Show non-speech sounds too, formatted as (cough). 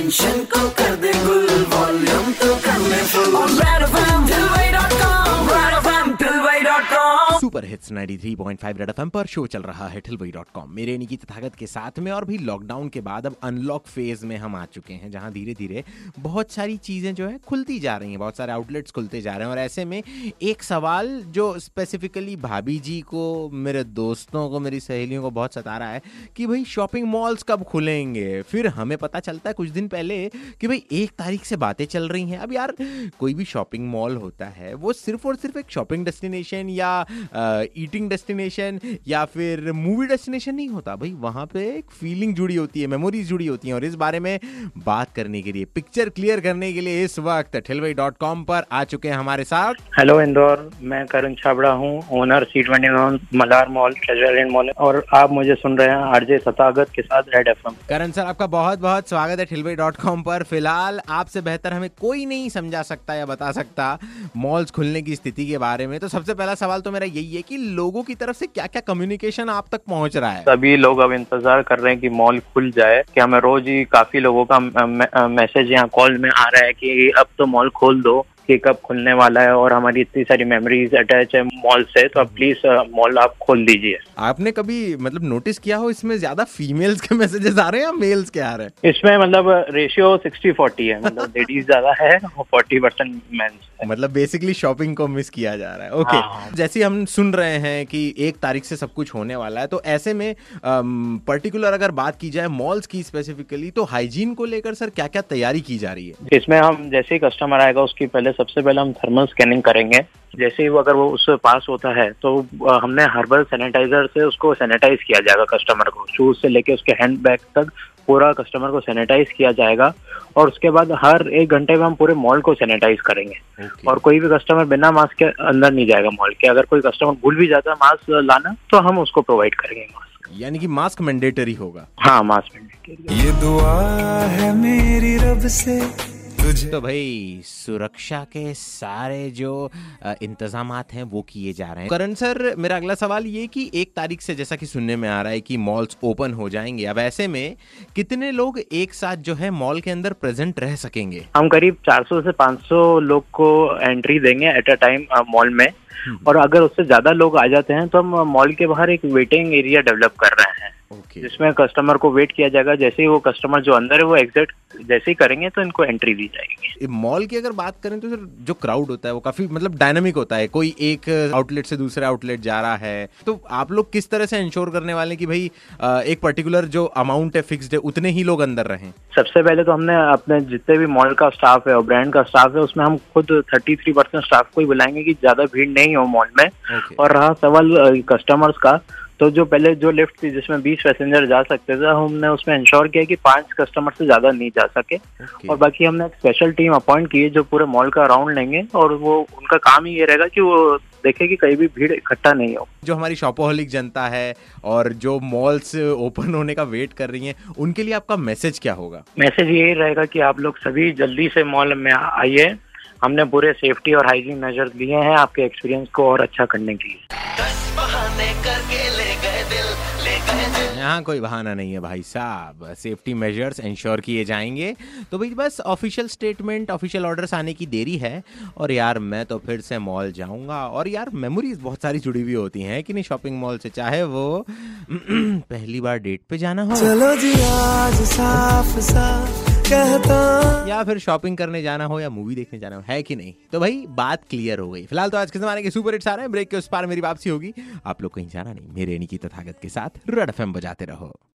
Tension को कर दे गुल सुपर हिट्स 93.5 रेड एफएम पर शो चल रहा है ठिलवई डॉट कॉम मेरे निकी तथागत के साथ में और भी लॉकडाउन के बाद अब अनलॉक फ़ेज़ में हम आ चुके हैं, जहाँ धीरे धीरे बहुत सारी चीज़ें जो है खुलती जा रही हैं, बहुत सारे आउटलेट्स खुलते जा रहे हैं। और ऐसे में एक सवाल जो स्पेसिफिकली भाभी जी को, मेरे दोस्तों को, मेरी सहेलियों को बहुत सता रहा है कि भाई शॉपिंग मॉल्स कब खुलेंगे? फिर हमें पता चलता है कुछ दिन पहले कि भाई एक तारीख से बातें चल रही हैं। अब यार कोई भी शॉपिंग मॉल होता है, वो सिर्फ़ और सिर्फ़ एक शॉपिंग डेस्टिनेशन या ईटिंग डेस्टिनेशन या फिर मूवी डेस्टिनेशन नहीं होता। भाई वहाँ पे एक फीलिंग जुड़ी होती है मेमोरीज जुड़ी होती हैं। और इस बारे में बात करने के लिए पिक्चर क्लियर करने के लिए इस वक्त ठिलवई डॉट कॉम पर आ चुके हैं हमारे साथ। हेलो इंदौर। मैं करण छाबड़ा हूँ owner C twenty Malhar mall treasure mall और आप मुझे सुन रहे हैं आरजे सतागत के साथ रेड एफ़ करण सर आपका बहुत बहुत स्वागत है ठिलवई डॉट कॉम पर। फ़िलहाल आपसे बेहतर हमें कोई नहीं समझा सकता या बता सकता मॉल्स खुलने की स्थिति के बारे में। तो सबसे पहला सवाल तो मेरा यही है कि लोगों की तरफ़ से क्या क्या कम्युनिकेशन आप तक पहुँच रहा है? सभी लोग अब इंतज़ार कर रहे हैं कि मॉल खुल जाए, कि हमें रोज ही काफ़ी लोगों का मैसेज यहाँ कॉल में आ रहा है कि अब तो मॉल खोल दो। कि कब खुलने वाला है और हमारी इतनी सारी मेमोरीज अटैच है मॉल से तो आप प्लीज़ मॉल आप खोल दीजिए। आपने कभी मतलब नोटिस किया हो इसमें ज़्यादा फीमेल्स के मैसेजेस आ रहे हैं या मेल्स के आ रहे हैं? इसमें मतलब रेशियो सिक्सटी फोर्टी है मतलब (laughs) लेडीज़ ज़्यादा है और फोर्टी परसेंट मेन्स मतलब बेसिकली शॉपिंग को मिस किया जा रहा है। Okay okay. हाँ। जैसे हम सुन रहे हैं कि एक तारीख से सब कुछ होने वाला है तो ऐसे में पर्टिकुलर अगर बात की जाए मॉल्स की स्पेसिफिकली तो हाइजीन को लेकर सर क्या क्या तैयारी की जा रही है? इसमें हम जैसे ही कस्टमर आएगा उसकी पहले सबसे पहले हम थर्मल स्कैनिंग करेंगे। जैसे ही वो अगर वो उससे पास होता है तो हमने हर्बल सैनिटाइजर से उसको सैनिटाइज किया जाएगा कस्टमर को। शूज़ से लेके उसके हैंड बैग तक पूरा कस्टमर को सैनिटाइज किया जाएगा। और उसके बाद हर एक घंटे में हम पूरे मॉल को सैनिटाइज करेंगे। Okay. और कोई भी कस्टमर बिना मास्क के अंदर नहीं जाएगा मॉल के। अगर कोई कस्टमर भूल भी जाता है मास्क लाना तो हम उसको प्रोवाइड करेंगे मास्क यानी कि मास्क मैंडेटरी होगा। हाँ मास्क मैंडेटरी ये दुआ है मेरी रब से। तुझे। तो भाई सुरक्षा के सारे जो इंतज़ाम हैं वो किए जा रहे हैं। करण सर मेरा अगला सवाल ये कि एक तारीख से जैसा कि सुनने में आ रहा है कि मॉल्स ओपन हो जाएँगे अब ऐसे में कितने लोग एक साथ जो है मॉल के अंदर प्रेजेंट रह सकेंगे? हम करीब 400 से 500 लोग को एंट्री देंगे एट अ टाइम मॉल में। और अगर उससे ज़्यादा लोग आ जाते हैं तो हम मॉल के बाहर एक वेटिंग एरिया डेवलप कर रहे हैं ओके जिसमें कस्टमर को वेट किया जाएगा। जैसे ही वो कस्टमर जो अंदर है वो एग्जिट जैसे ही करेंगे तो इनको एंट्री दी जाएगी। मॉल की अगर बात करें तो सर जो क्राउड होता है वो काफ़ी मतलब डायनामिक होता है। कोई एक आउटलेट से दूसरे आउटलेट जा रहा है। तो आप लोग किस तरह से इंश्योर करने वाले कि भाई एक पर्टिकुलर जो अमाउंट है फिक्स्ड है उतने ही लोग अंदर रहे? सबसे पहले तो हमने अपने जितने भी मॉल का स्टाफ है और ब्रांड का स्टाफ है उसमें हम खुद थर्टी थ्री परसेंट स्टाफ को ही बुलाएँगे की ज़्यादा भीड़ नहीं हो मॉल में। ओके और रहा सवाल कस्टमर्स का तो जो पहले जो लिफ्ट थी जिसमें 20 पैसेंजर जा सकते थे हमने उसमें इंश्योर किया कि पाँच कस्टमर से ज़्यादा नहीं जा सके। ओके और बाकी हमने एक स्पेशल टीम अपॉइंट की है जो पूरे मॉल का राउंड लेंगे और वो उनका काम ही ये रहेगा कि वो देखे कि कहीं भी भीड़ इकट्ठा नहीं हो। जो हमारी शॉपोहलिक जनता है और जो मॉल्स ओपन होने का वेट कर रही हैं उनके लिए आपका मैसेज क्या होगा? मैसेज यही रहेगा कि आप लोग सभी जल्दी से मॉल में आइए। हमने पूरे सेफ्टी और हाइजीन मेजर्स लिए हैं आपके एक्सपीरियंस को और अच्छा करने के लिए। यहाँ कोई बहाना नहीं है भाई साहब। सेफ्टी मेजर्स इंश्योर किए जाएँगे। तो भाई बस ऑफिशियल स्टेटमेंट ऑफिशियल ऑर्डर्स आने की देरी है। और यार मैं तो फिर से मॉल जाऊँगा। और यार मेमोरीज बहुत सारी जुड़ी हुई होती हैं कि नहीं शॉपिंग मॉल से चाहे वो (clears throat) पहली बार डेट पे जाना हो। चलो जी आज साफ़ साफ़। कहता। या फिर शॉपिंग करने जाना हो या मूवी देखने जाना हो, है कि नहीं? तो भाई, बात क्लियर हो गई। फ़िलहाल तो आज के जमाने के सुपर हिट्स आ रहे हैं। ब्रेक के उस पार मेरी वापसी होगी। आप लोग कहीं जाना नहीं। मेरे की तथागत के साथ रेड एफएम बजाते रहो।